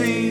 ugly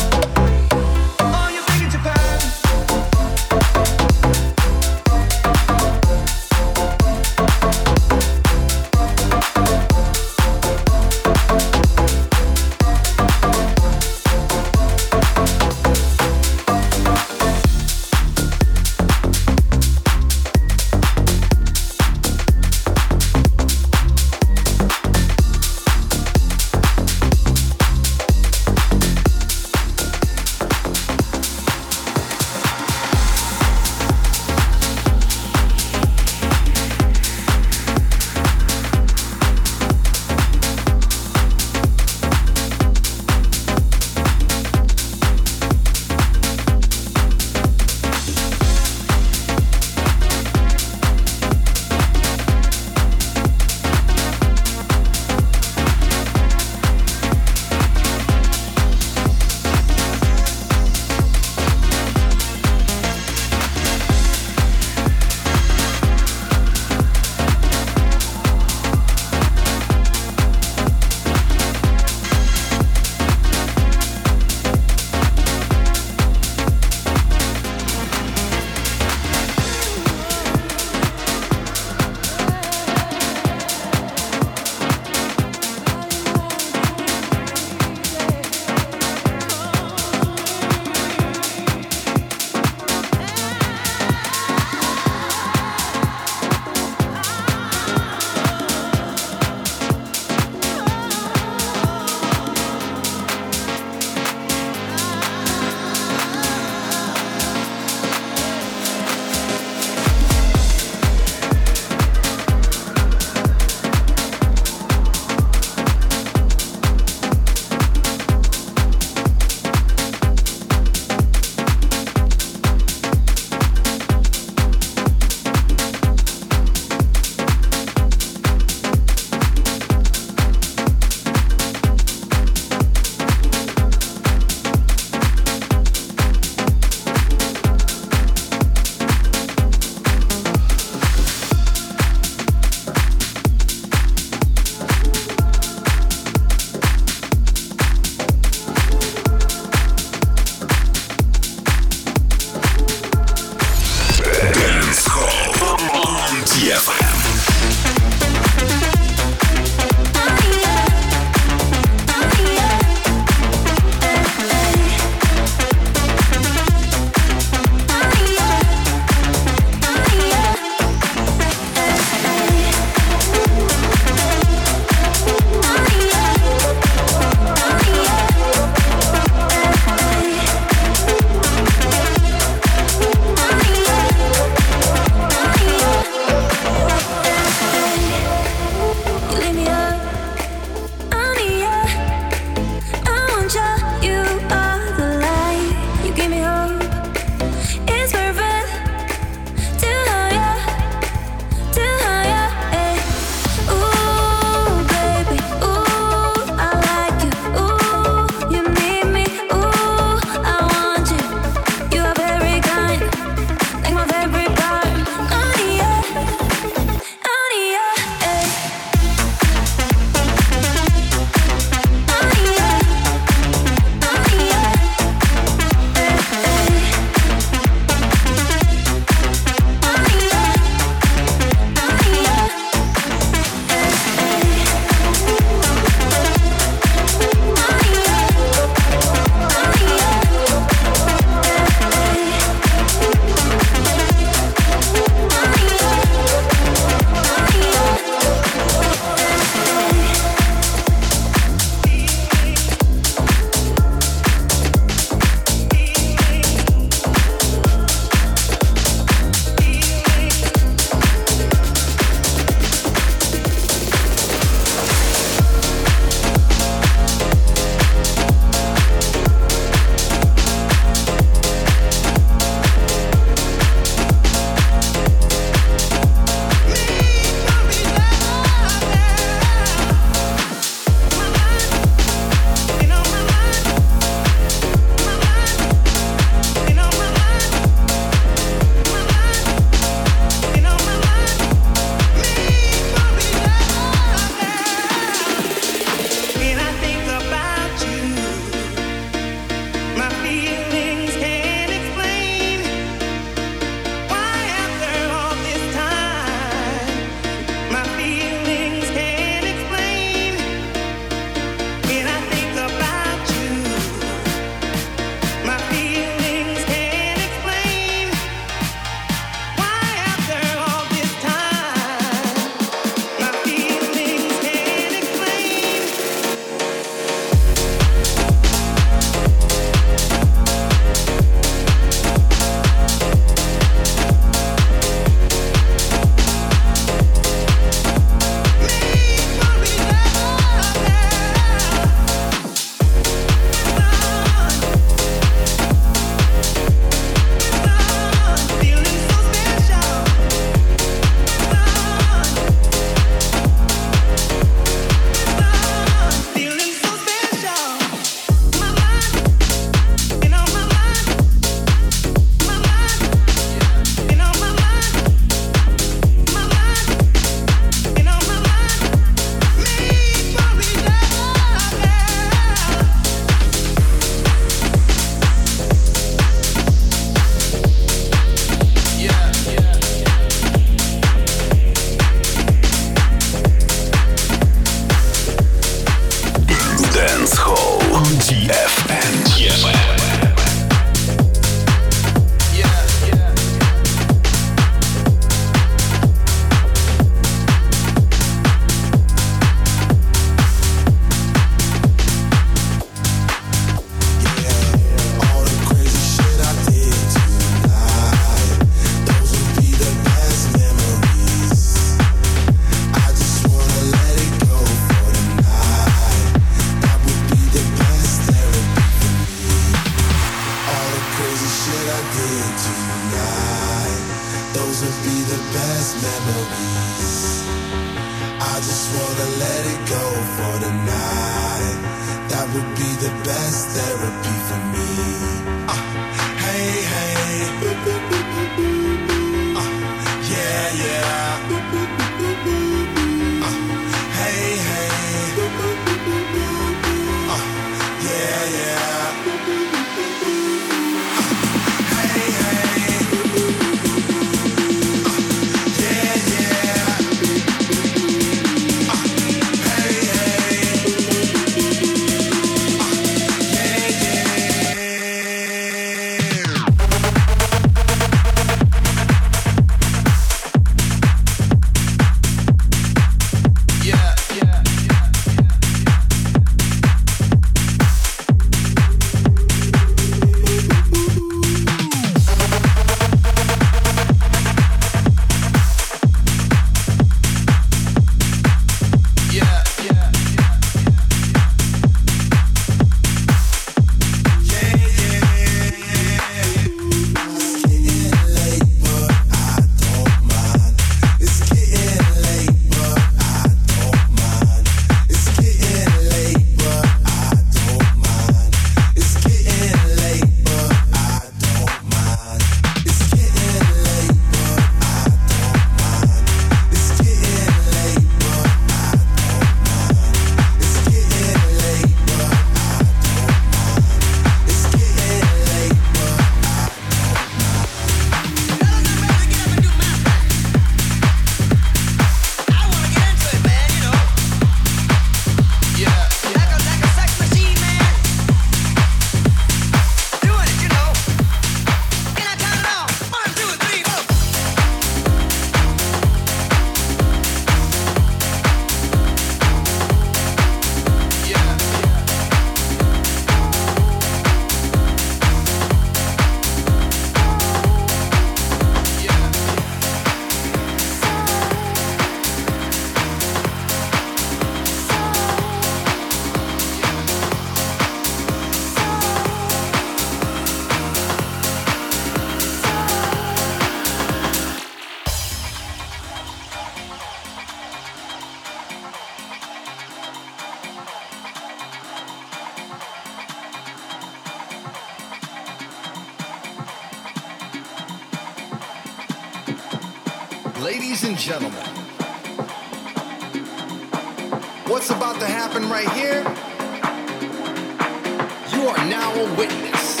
now a witness.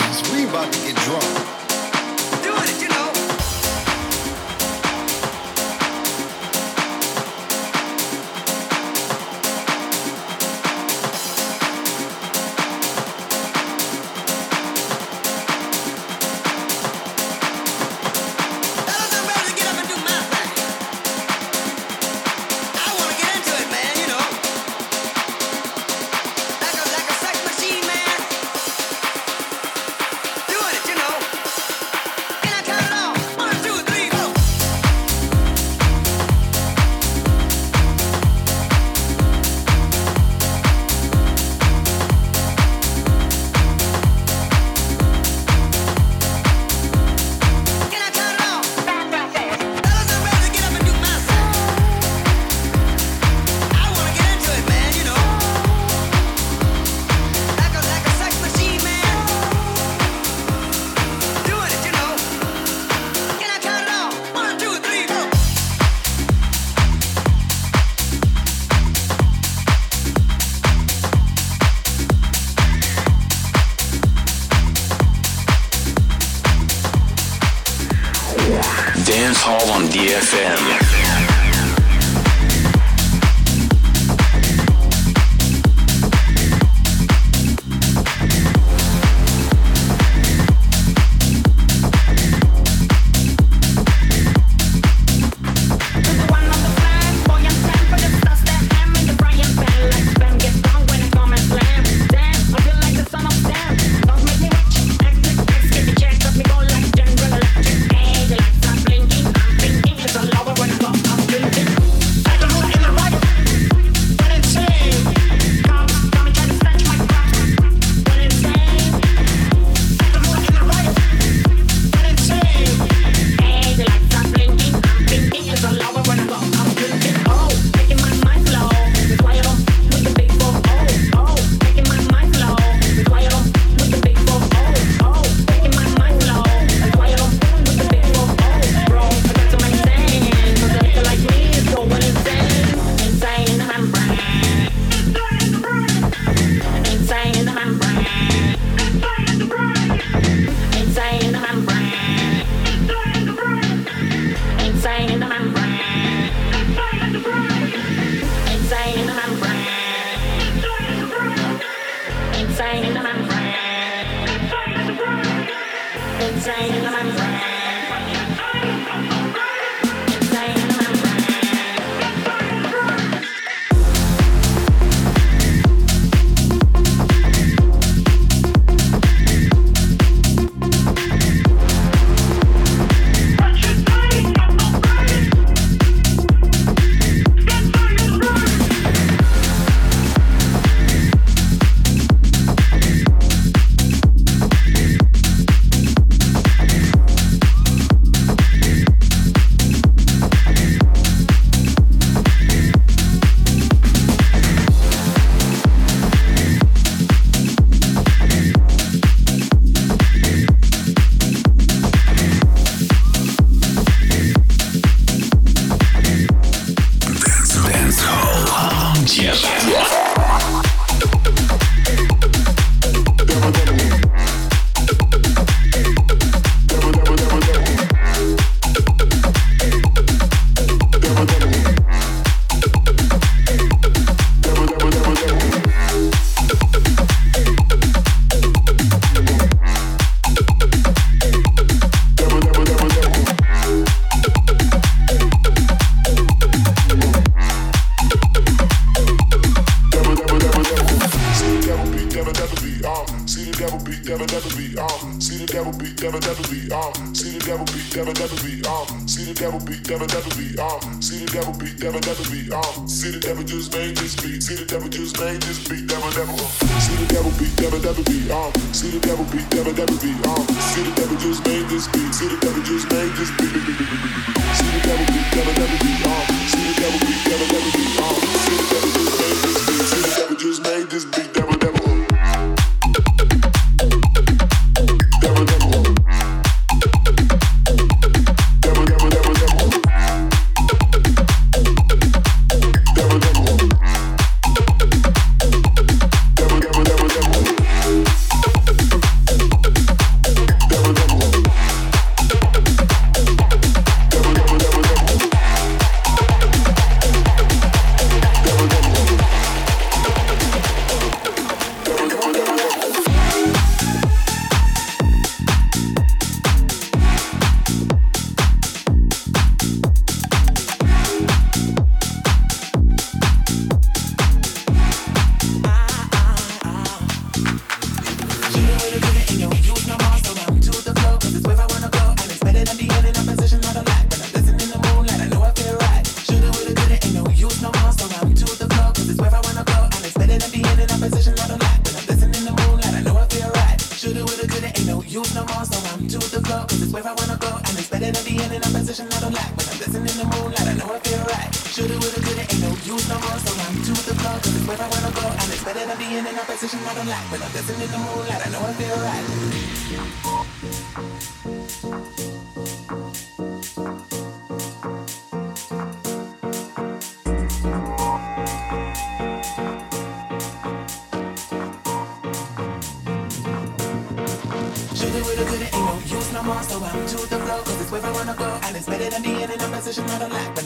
As we about to get drunk. moonlight, but I'm dancing in the moonlight. I know I feel right. to use no more, so I'm to the flow, cause it's where I wanna go, and it's better than being in a position not a lot, but